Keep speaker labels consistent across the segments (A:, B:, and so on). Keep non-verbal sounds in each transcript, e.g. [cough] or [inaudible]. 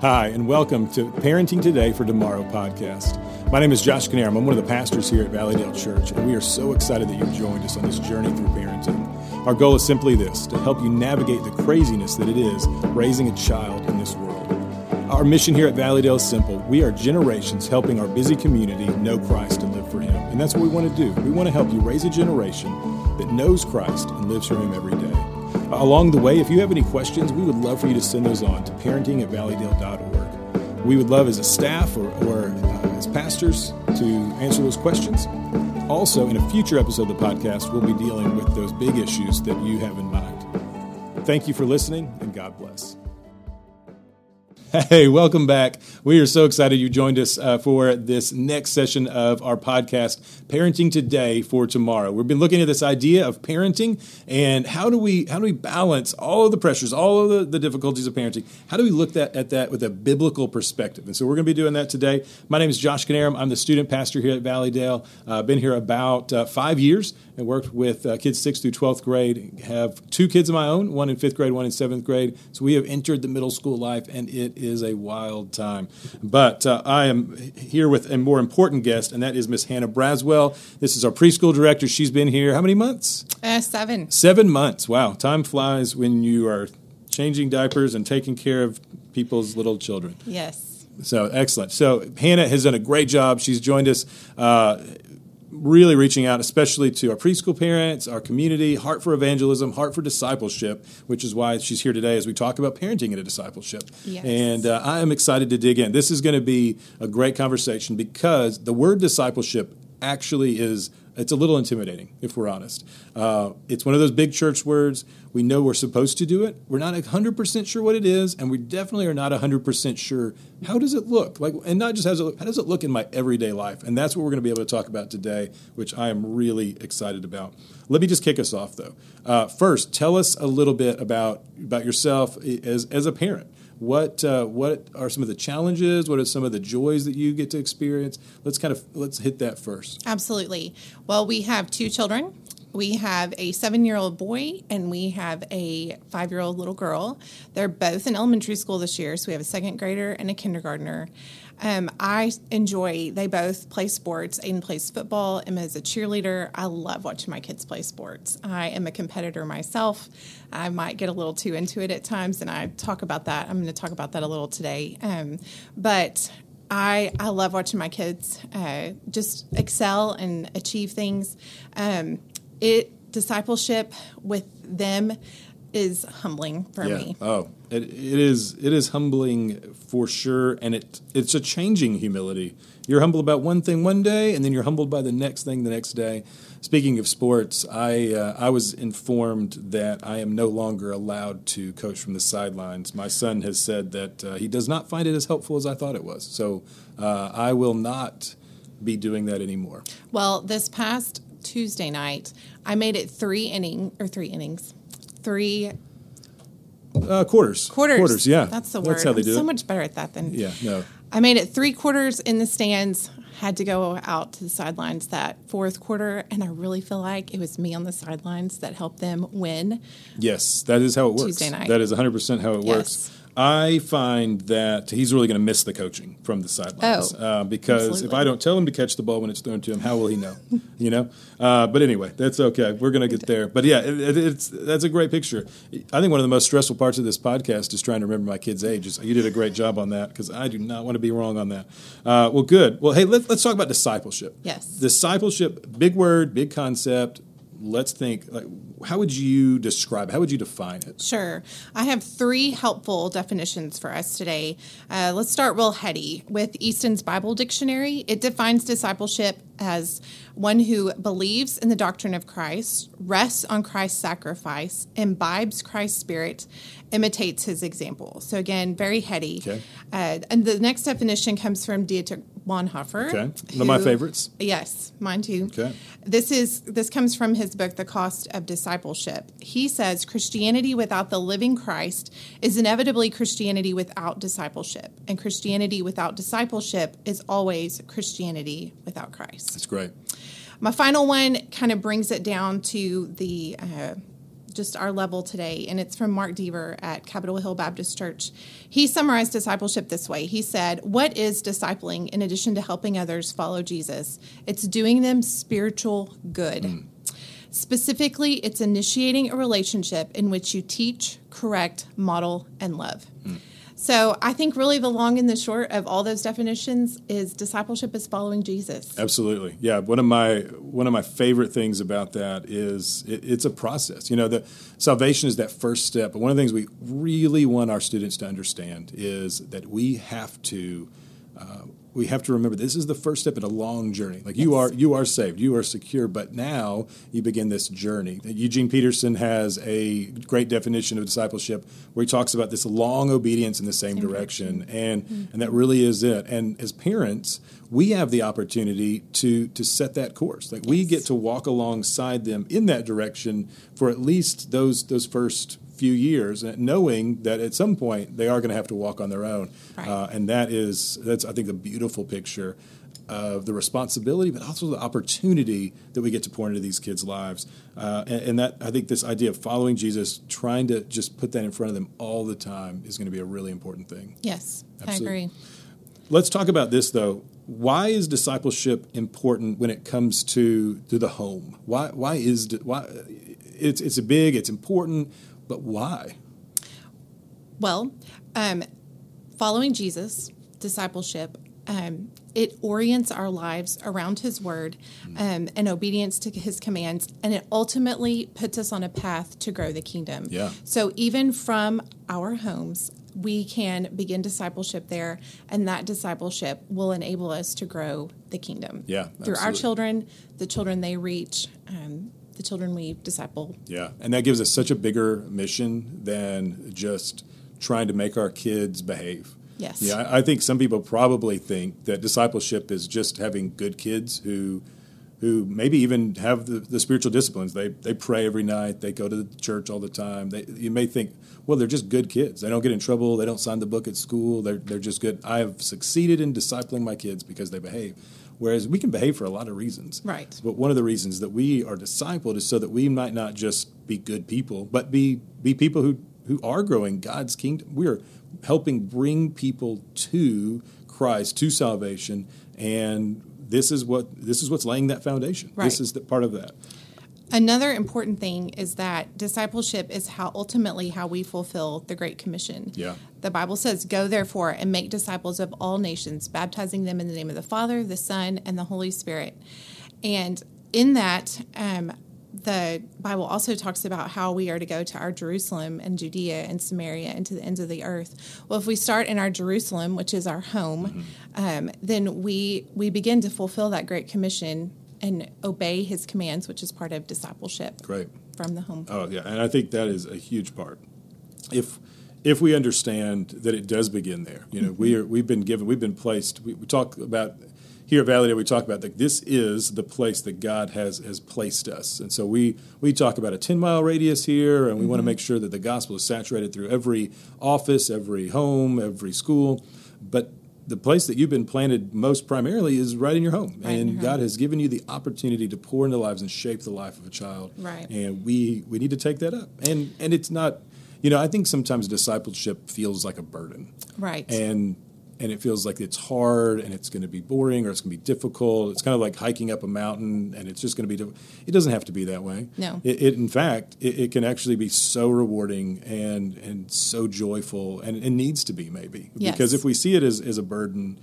A: Hi, and welcome to Parenting Today for Tomorrow podcast. My name is Josh Kanaram. I'm one of the pastors here at Valleydale Church, and we are so excited that you've joined us on this journey through parenting. Our goal is simply this to help you navigate the craziness that it is raising a child in this world. Our mission here at Valleydale is simple. We are generations helping our busy community know Christ and live for Him. And that's what we want to do. We want to help you raise a generation that knows Christ and lives for Him every day. Along the way, if you have any questions, we would love for you to send those on to parenting at valleydale.org. We would love as a staff or, or uh, as pastors to answer those questions. Also, in a future episode of the podcast, we'll be dealing with those big issues that you have in mind. Thank you for listening, and God bless. Hey, welcome back. We are so excited you joined us uh, for this next session of our podcast, Parenting Today for Tomorrow. We've been looking at this idea of parenting and how do we how do we balance all of the pressures, all of the, the difficulties of parenting? How do we look that, at that with a biblical perspective? And so we're going to be doing that today. My name is Josh Canaram. I'm the student pastor here at Valleydale. I've uh, been here about uh, five years and worked with uh, kids 6th through 12th grade. Have two kids of my own, one in 5th grade, one in 7th grade. So we have entered the middle school life and it is a wild time. But uh, I am here with a more important guest, and that is Miss Hannah Braswell. This is our preschool director. She's been here how many months?
B: Uh, seven.
A: Seven months. Wow. Time flies when you are changing diapers and taking care of people's little children.
B: Yes.
A: So excellent. So Hannah has done a great job. She's joined us. Uh, really reaching out, especially to our preschool parents, our community, Heart for Evangelism, Heart for Discipleship, which is why she's here today as we talk about parenting in a discipleship.
B: Yes.
A: And uh, I am excited to dig in. This is going to be a great conversation because the word discipleship actually is it's a little intimidating if we're honest. Uh, it's one of those big church words. We know we're supposed to do it. We're not 100% sure what it is and we definitely are not 100% sure how does it look? Like and not just how does it look how does it look in my everyday life? And that's what we're going to be able to talk about today which i am really excited about. Let me just kick us off though. Uh, first tell us a little bit about about yourself as, as a parent what uh, what are some of the challenges? What are some of the joys that you get to experience? Let's kind of let's hit that first.
B: Absolutely. Well, we have two children. We have a seven year old boy and we have a five year old little girl. They're both in elementary school this year, so we have a second grader and a kindergartner. Um, I enjoy, they both play sports. Aiden plays football. Emma is a cheerleader. I love watching my kids play sports. I am a competitor myself. I might get a little too into it at times, and I talk about that. I'm going to talk about that a little today. Um, but I, I love watching my kids uh, just excel and achieve things. Um, it discipleship with them is humbling for
A: yeah.
B: me.
A: Oh, it, it is. It is humbling for sure, and it it's a changing humility. You're humble about one thing one day, and then you're humbled by the next thing the next day. Speaking of sports, I uh, I was informed that I am no longer allowed to coach from the sidelines. My son has said that uh, he does not find it as helpful as I thought it was. So uh, I will not be doing that anymore.
B: Well, this past Tuesday night, I made it three inning or three innings three
A: uh, quarters.
B: Quarters.
A: Quarters. Yeah,
B: that's the word.
A: That's how they do
B: I'm so much better at that than
A: yeah. No,
B: I made it three quarters in the stands. Had to go out to the sidelines that fourth quarter, and I really feel like it was me on the sidelines that helped them win.
A: Yes, that is how it works.
B: Tuesday night.
A: That is 100 percent how it
B: Yes.
A: works. I find that he's really going to miss the coaching from the sidelines
B: Oh,
A: uh, because if. I don't tell him to catch the ball when it's thrown to him, how will he know? [laughs] you know. Uh, but anyway, that's okay. We're going to get there. But yeah, it, it, it's that's a great picture. I think one of the most stressful parts of this podcast is trying to remember my kid's ages. You did a great job on that because I do not want to be wrong on that. Uh, well, good. Well, hey, let, let's talk about discipleship.
B: Yes.
A: discipleship. Big word, big concept. Let's think. Like, how would you describe? How would you define it?
B: Sure. I have three helpful definitions for us today. Uh, let's start real heady with Easton's Bible Dictionary. It defines discipleship as one who believes in the doctrine of Christ, rests on Christ's sacrifice, imbibes Christ's spirit, imitates his example. So, again, very heady.
A: Okay.
B: Uh, and the next definition comes from Dietrich Bonhoeffer.
A: Okay. One of my favorites.
B: Yes, mine too.
A: Okay.
B: This is this comes from his book The Cost of Discipleship. He says Christianity without the living Christ is inevitably Christianity without discipleship, and Christianity without discipleship is always Christianity without Christ.
A: That's great.
B: My final one kind of brings it down to the uh, just our level today, and it's from Mark Dever at Capitol Hill Baptist Church. He summarized discipleship this way He said, What is discipling in addition to helping others follow Jesus? It's doing them spiritual good. Mm. Specifically, it's initiating a relationship in which you teach, correct, model, and love. Mm. So I think really the long and the short of all those definitions is discipleship is following Jesus.
A: Absolutely, yeah. One of my one of my favorite things about that is it, it's a process. You know, the salvation is that first step, but one of the things we really want our students to understand is that we have to uh, we have to remember this is the first step in a long journey. Like you are, you are saved, you are secure, but now you begin this journey. Eugene Peterson has a great definition of discipleship where he talks about this long obedience in the same, same direction, direction, and mm-hmm. and that really is it. And as parents, we have the opportunity to to set that course. Like yes. we get to walk alongside them in that direction for at least those those first few years, knowing that at some point they are going to have to walk on their own. Right. Uh, and that is that's I think a beautiful picture of the responsibility, but also the opportunity that we get to pour into these kids' lives. Uh, and, and, that I think this idea of following Jesus, trying to just put that in front of them all the time, is going to be a really important thing.
B: Yes, Absolutely. I agree.
A: Let's talk about this though. Why is discipleship important when it comes to to the home? Why why is why it's it's a big, it's important. But why?
B: Well, um, following Jesus, discipleship, um, it orients our lives around His Word um, and obedience to His commands, and it ultimately puts us on a path to grow the kingdom.
A: Yeah.
B: So even from our homes, we can begin discipleship there, and that discipleship will enable us to grow the kingdom.
A: Yeah,
B: through our children, the children they reach, um, the children we disciple.
A: Yeah, and that gives us such a bigger mission than just trying to make our kids behave.
B: Yes.
A: Yeah, I, I think some people probably think that discipleship is just having good kids who who maybe even have the, the, spiritual disciplines. They they pray every night. They go to the church all the time. They, you may think, well, they're just good kids. They don't get in trouble. They don't sign the book at school. They're they're just good. I have succeeded in discipling my kids because they behave. Whereas we can behave for a lot of reasons.
B: Right.
A: But one of the reasons that we are discipled is so that we might not just be good people, but be be people who who are growing God's kingdom. We are helping bring people to Christ, to salvation, and this is what this is what's laying that foundation.
B: Right.
A: This is the part of that.
B: Another important thing is that discipleship is how ultimately how we fulfill the Great Commission.
A: Yeah.
B: The Bible says, Go therefore and make disciples of all nations, baptizing them in the name of the Father, the Son, and the Holy Spirit. And in that, um, the Bible also talks about how we are to go to our Jerusalem and Judea and Samaria and to the ends of the earth. Well, if we start in our Jerusalem, which is our home, mm-hmm. um, then we we begin to fulfill that great commission and obey his commands, which is part of discipleship.
A: Great.
B: From the home.
A: Oh yeah, and I think that is a huge part. If if we understand that it does begin there, you know, mm-hmm. we are we've been given, we've been placed. We, we talk about here at Valleydale we talk about that this is the place that God has has placed us, and so we we talk about a ten mile radius here, and we mm-hmm. want to make sure that the gospel is saturated through every office, every home, every school, but the place that you've been planted most primarily is right in your home. Right and your God home. has given you the opportunity to pour into lives and shape the life of a child.
B: Right.
A: And we we need to take that up. And and it's not you know, I think sometimes discipleship feels like a burden.
B: Right.
A: And and it feels like it's hard and it's going to be boring or it's going to be difficult. It's kind of like hiking up a mountain and it's just going to be. It doesn't have to be that way.
B: No.
A: It, it in fact, it, it, can actually be so rewarding and and so joyful, and it needs to be maybe
B: yes.
A: because if we see it as, as a burden,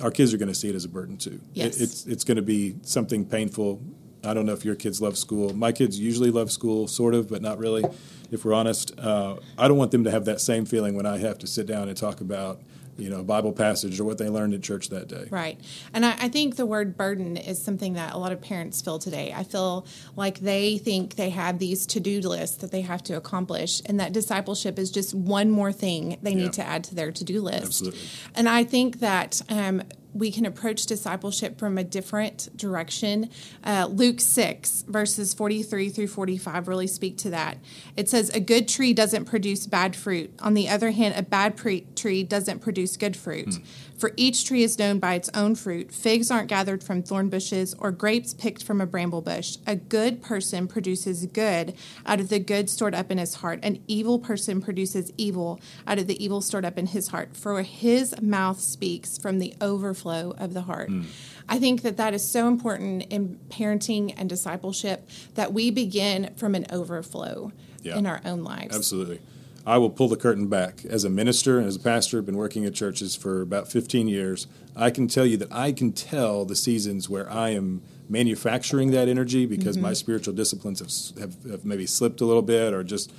A: our kids are going to see it as a burden too.
B: Yes.
A: It, it's it's going to be something painful. I don't know if your kids love school. My kids usually love school, sort of, but not really. If we're honest, uh, I don't want them to have that same feeling when I have to sit down and talk about you know, Bible passage or what they learned at church that day.
B: Right. And I, I, think the word burden is something that a lot of parents feel today. I feel like they think they have these to do lists that they have to accomplish, and that discipleship is just one more thing they need to add to their to do list.
A: Absolutely.
B: And I think that um, we can approach discipleship from a different direction. Uh, Luke 6, verses 43 through 45 really speak to that. It says, A good tree doesn't produce bad fruit. On the other hand, a bad pre- tree doesn't produce good fruit. Mm. For each tree is known by its own fruit. Figs aren't gathered from thorn bushes or grapes picked from a bramble bush. A good person produces good out of the good stored up in his heart. An evil person produces evil out of the evil stored up in his heart. For his mouth speaks from the overflow of the heart. Mm. I think that that is so important in parenting and discipleship that we begin from an overflow yeah. in our own lives.
A: Absolutely. I will pull the curtain back. As a minister and as a pastor, I've been working at churches for about 15 years. I can tell you that I can tell the seasons where I am manufacturing that energy because mm-hmm. my spiritual disciplines have, have, have, maybe slipped a little bit or just,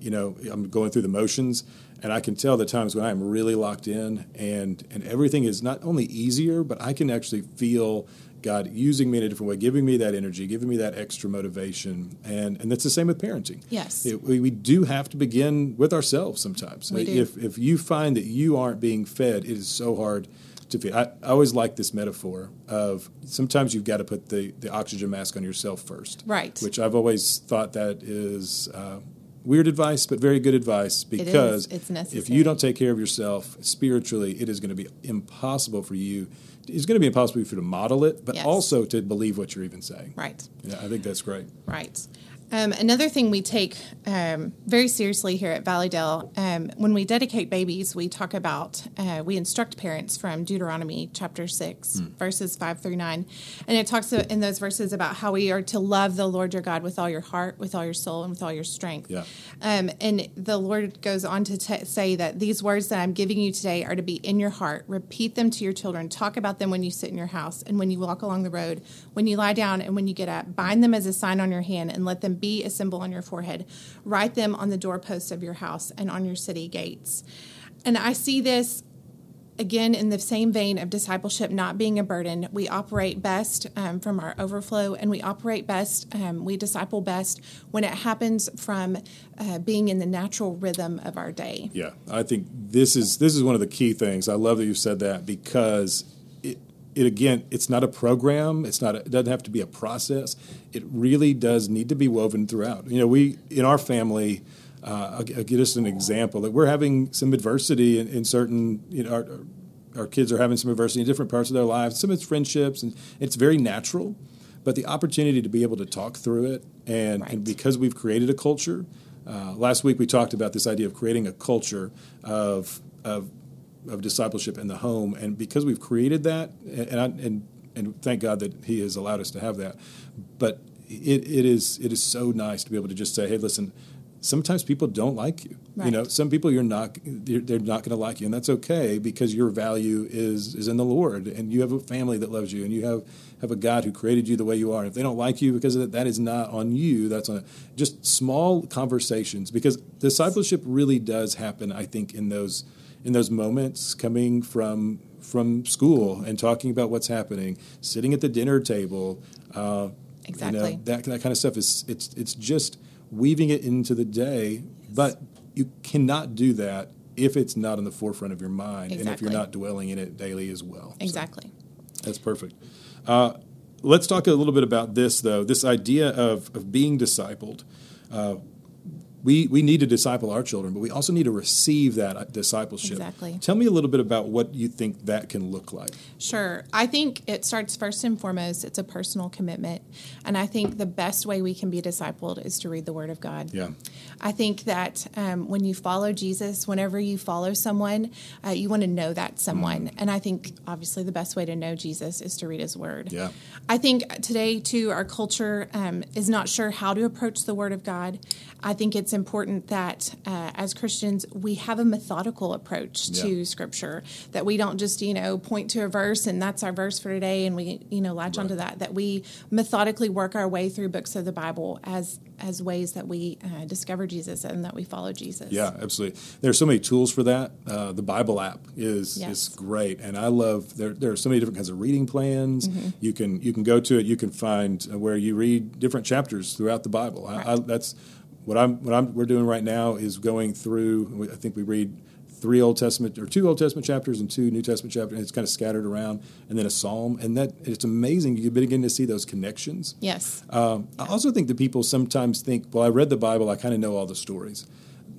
A: you know, I'm going through the motions. And I can tell the times when I'm really locked in and, and everything is not only easier, but I can actually feel God using me in a different way, giving me that energy, giving me that extra motivation. And, and that's the same with parenting.
B: Yes.
A: It, we, we do have to begin with ourselves sometimes.
B: We do.
A: If, if you find that you aren't being fed, it is so hard to feed. I, I always like this metaphor of sometimes you've got to put the, the oxygen mask on yourself first.
B: Right.
A: Which I've always thought that is. Uh, weird advice, but very good advice because if you don't take care of yourself spiritually, it is going to be impossible for you it's going to be impossible for you to model it, but yes. also to believe what you're even saying.
B: Right.
A: Yeah, I think that's great.
B: Right. Um, another thing we take um, very seriously here at Valleydale, um, when we dedicate babies, we talk about, uh, we instruct parents from Deuteronomy chapter 6, mm. verses 5 through 9. And it talks in those verses about how we are to love the Lord your God with all your heart, with all your soul, and with all your strength.
A: Yeah.
B: Um, and the Lord goes on to t- say that these words that I'm giving you today are to be in your heart. Repeat them to your children. Talk about them when you sit in your house and when you walk along the road, when you lie down and when you get up. Bind them as a sign on your hand and let them be a symbol on your forehead. Write them on the doorposts of your house and on your city gates. And I see this again in the same vein of discipleship not being a burden we operate best um, from our overflow and we operate best um, we disciple best when it happens from uh, being in the natural rhythm of our day
A: yeah i think this is this is one of the key things i love that you said that because it again, it's not a program. It's not. A, it doesn't have to be a process. It really does need to be woven throughout. You know, we in our family. Uh, I'll, I'll give us an example that we're having some adversity in, in certain. You know, our, our kids are having some adversity in different parts of their lives. Some of it's friendships, and it's very natural. But the opportunity to be able to talk through it, and, right. and because we've created a culture. Uh, last week we talked about this idea of creating a culture of of of discipleship in the home. And because we've created that, and I, and and thank God that He has allowed us to have that. But it, it is it is so nice to be able to just say, hey, listen. Sometimes people don't like you. Right. You know, some people you're not they're, they're not going to like you, and that's okay because your value is is in the Lord, and you have a family that loves you, and you have have a God who created you the way you are. And if they don't like you because of that, that is not on you. That's on just small conversations because discipleship really does happen. I think in those in those moments coming from from school and talking about what's happening, sitting at the dinner table,
B: uh, exactly
A: you know, that that kind of stuff is it's it's just weaving it into the day, but you cannot do that if it's not in the forefront of your mind exactly. and if you're not dwelling in it daily as well.
B: Exactly.
A: So, that's perfect. Uh, let's talk a little bit about this though. This idea of of being discipled. Uh, we, we need to disciple our children, but we also need to receive that discipleship.
B: Exactly.
A: Tell me a little bit about what you think that can look like.
B: Sure. I think it starts first and foremost, it's a personal commitment. And I think the best way we can be discipled is to read the Word of God.
A: Yeah.
B: I think that um, when you follow Jesus, whenever you follow someone, uh, you want to know that someone. Mm. And I think obviously the best way to know Jesus is to read His Word.
A: Yeah.
B: I think today, too, our culture um, is not sure how to approach the Word of God. I think it's important that uh, as Christians we have a methodical approach yeah. to Scripture. That we don't just you know point to a verse and that's our verse for today, and we you know latch right. onto that. That we methodically work our way through books of the Bible as as ways that we uh, discover Jesus and that we follow Jesus.
A: Yeah, absolutely. There's so many tools for that. Uh, the Bible app is yes. is great, and I love there. There are so many different kinds of reading plans. Mm-hmm. You can you can go to it. You can find where you read different chapters throughout the Bible. Right. I, I, that's what I'm what I'm we're doing right now is going through. I think we read three Old Testament or two Old Testament chapters and two New Testament chapters, and it's kind of scattered around, and then a psalm, and that it's amazing. You begin to see those connections.
B: Yes.
A: Um, I also think that people sometimes think, well, I read the Bible, I kind of know all the stories.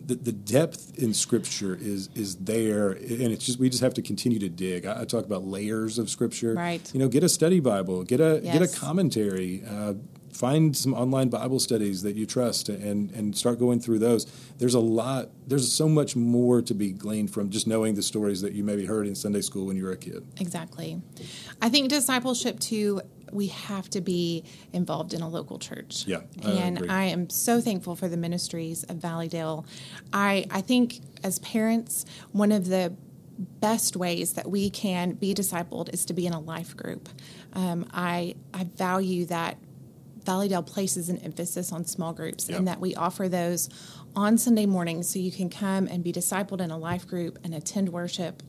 A: The, the depth in Scripture is is there, and it's just we just have to continue to dig. I, I talk about layers of Scripture.
B: Right.
A: You know, get a study Bible, get a get a commentary. Uh, find some online Bible studies that you trust and and start going through those. There's a lot. There's so much more to be gleaned from just knowing the stories that you maybe heard in Sunday school when you were a kid.
B: Exactly. I think discipleship too, we have to be involved in a local church.
A: Yeah, I
B: and
A: agree.
B: I am so thankful for the ministries of Valleydale. I I think as parents, one of the best ways that we can be discipled is to be in a life group. Um, I I value that Valleydale places an emphasis on small groups
A: Yep.
B: and that we offer those on Sunday mornings so you can come and be discipled in a life group and attend worship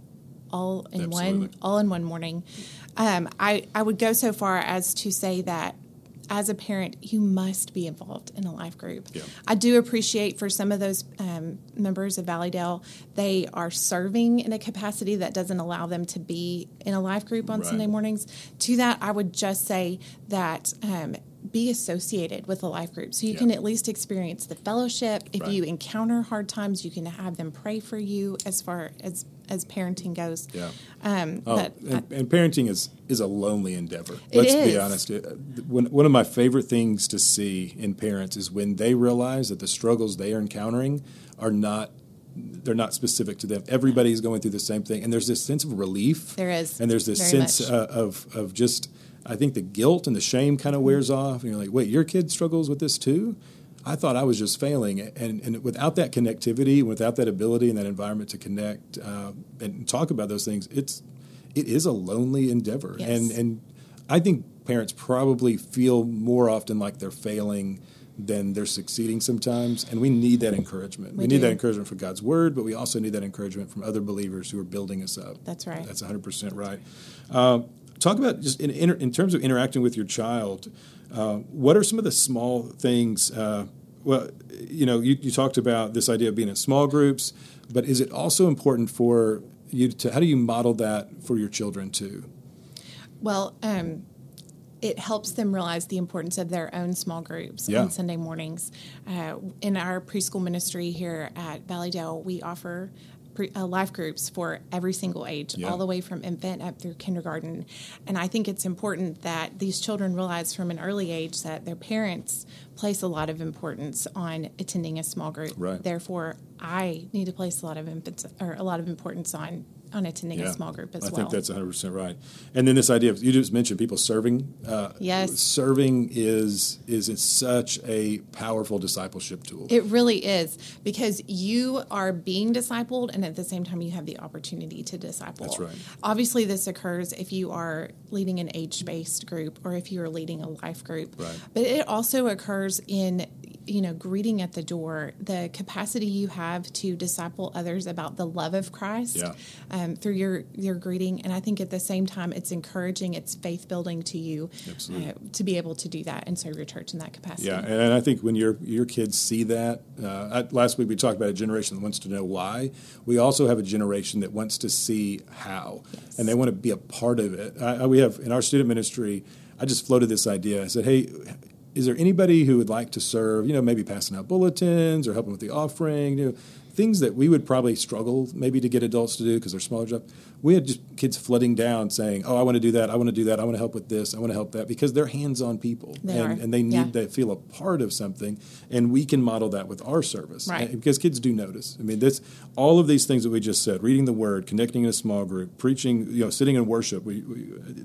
B: all in one all in one morning. Um, I, I would go so far as to say that as a parent, you must be involved in a life group.
A: Yeah.
B: I do appreciate for some of those um, members of Valleydale, they are serving in a capacity that doesn't allow them to be in a life group on
A: Right.
B: Sunday mornings. To that, I would just say that um, be associated with a life group so you
A: Yeah.
B: can at least experience the fellowship. If
A: Right.
B: you encounter hard times, you can have them pray for you as far as as parenting goes.
A: Yeah.
B: Um,
A: Oh,
B: but
A: and, and parenting is is a lonely endeavor. Let's
B: is.
A: be honest. Uh, One, one of my favorite things to see in parents is when they realize that the struggles they are encountering are not they're not specific to them. Everybody's going through the same thing, and there's this sense of relief.
B: There is,
A: and there's this sense uh, of of just. I think the guilt and the shame kind of wears off. And you're like, wait, your kid struggles with this too. I thought I was just failing, and and without that connectivity, without that ability and that environment to connect uh, and talk about those things, it's it is a lonely endeavor,
B: Yes.
A: and and I think parents probably feel more often like they're failing than they're succeeding sometimes, and we need that encouragement. We,
B: We
A: need that encouragement from God's word, but we also need that encouragement from other believers who are building us up.
B: That's right.
A: That's 100 percent right. Um, talk about just in, in, in terms of interacting with your child. Uh, what are some of the small things? Uh, well, you know, you, you talked about this idea of being in small groups, but is it also important for you to? How do you model that for your children too?
B: Well, um, it helps them realize the importance of their own small groups
A: Yeah.
B: on Sunday mornings. Uh, in our preschool ministry here at Valleydale, we offer pre, uh, life groups for every single age,
A: Yeah.
B: all the way from infant up through kindergarten. And I think it's important that these children realize from an early age that their parents place a lot of importance on attending a small group.
A: Right.
B: Therefore, I need to place a lot of emphasis or a lot of importance on on attending a small group as
A: I
B: well.
A: I think that's 100% right. And then this idea of you just mentioned people serving. Uh,
B: Yes.
A: Serving is is it's such a powerful discipleship tool.
B: It really is because you are being discipled, and at the same time, you have the opportunity to disciple.
A: That's right.
B: Obviously, this occurs if you are leading an age based group or if you are leading a life group.
A: Right.
B: But it also occurs in you know greeting at the door, the capacity you have to disciple others about the love of Christ
A: Yeah.
B: um, through your your greeting, and I think at the same time, it's encouraging, it's faith building to you uh, to be able to do that and serve your church in that capacity.
A: Yeah, and I think when your your kids see that, uh, I, last week we talked about a generation that wants to know why. We also have a generation that wants to see how,
B: Yes.
A: and they want to be a part of it. I, I- we have in our student ministry. I just floated this idea. I said, "Hey, is there anybody who would like to serve? You know, maybe passing out bulletins or helping with the offering. You know, things that we would probably struggle maybe to get adults to do because they're smaller jobs. We had just kids flooding down saying, "Oh, I want to do that. I want to do that. I want to help with this. I want to help that," because they're hands-on people
B: They
A: and, and they need
B: Yeah.
A: to feel a part of something, and we can model that with our service,
B: Right.
A: And- Because kids do notice. I mean, this all of these things that we just said: reading the Word, connecting in a small group, preaching, you know, sitting in worship. We, we,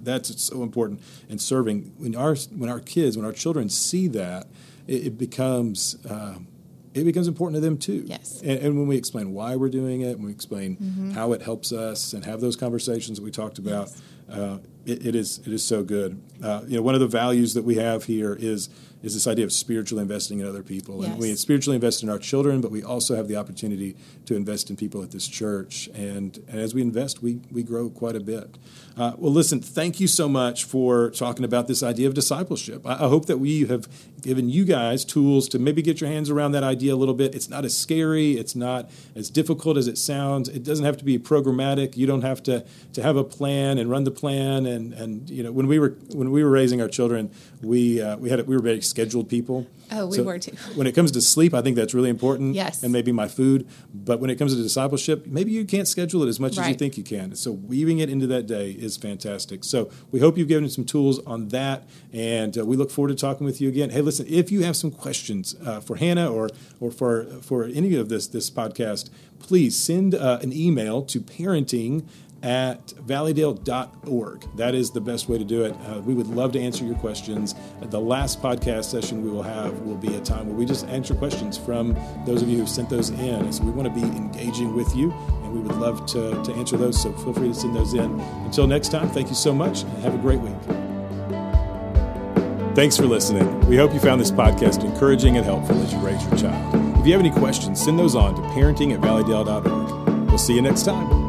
A: that's so important, and serving. When our when our kids, when our children see that, it, it becomes. Um, it becomes important to them too.
B: Yes.
A: And, and when we explain why we're doing it, when we explain
B: Mm-hmm.
A: how it helps us, and have those conversations that we talked about, uh, it, it is it is so good. Uh, you know, one of the values that we have here is is this idea of spiritually investing in other people.
B: Yes.
A: And we spiritually invest in our children, but we also have the opportunity to invest in people at this church. And, and as we invest, we, we grow quite a bit. Uh, well, listen, thank you so much for talking about this idea of discipleship. I, I hope that we have given you guys tools to maybe get your hands around that idea a little bit. It's not as scary, it's not as difficult as it sounds. It doesn't have to be programmatic. You don't have to, to have a plan and run the plan. And, and you know, when we were when we were raising our children, we uh, we had we were very scheduled people.
B: Oh, we
A: So
B: were too.
A: When it comes to sleep, I think that's really important.
B: Yes.
A: And maybe my food. But when it comes to discipleship, maybe you can't schedule it as much as you think you can. So weaving it into that day is fantastic. So we hope you've given some tools on that, and uh, we look forward to talking with you again. Hey, listen, if you have some questions uh, for Hannah or or for for any of this this podcast, please send uh, an email to parenting at valleydale.org. That is the best way to do it. Uh, we would love to answer your questions. Uh, The last podcast session we will have will be a time where we just answer questions from those of you who sent those in. So we want to be engaging with you, and we would love to, to answer those. So feel free to send those in. Until next time, thank you so much, and have a great week. Thanks for listening. We hope you found this podcast encouraging and helpful as you raise your child. If you have any questions, send those on to parenting at valleydale.org. We'll see you next time.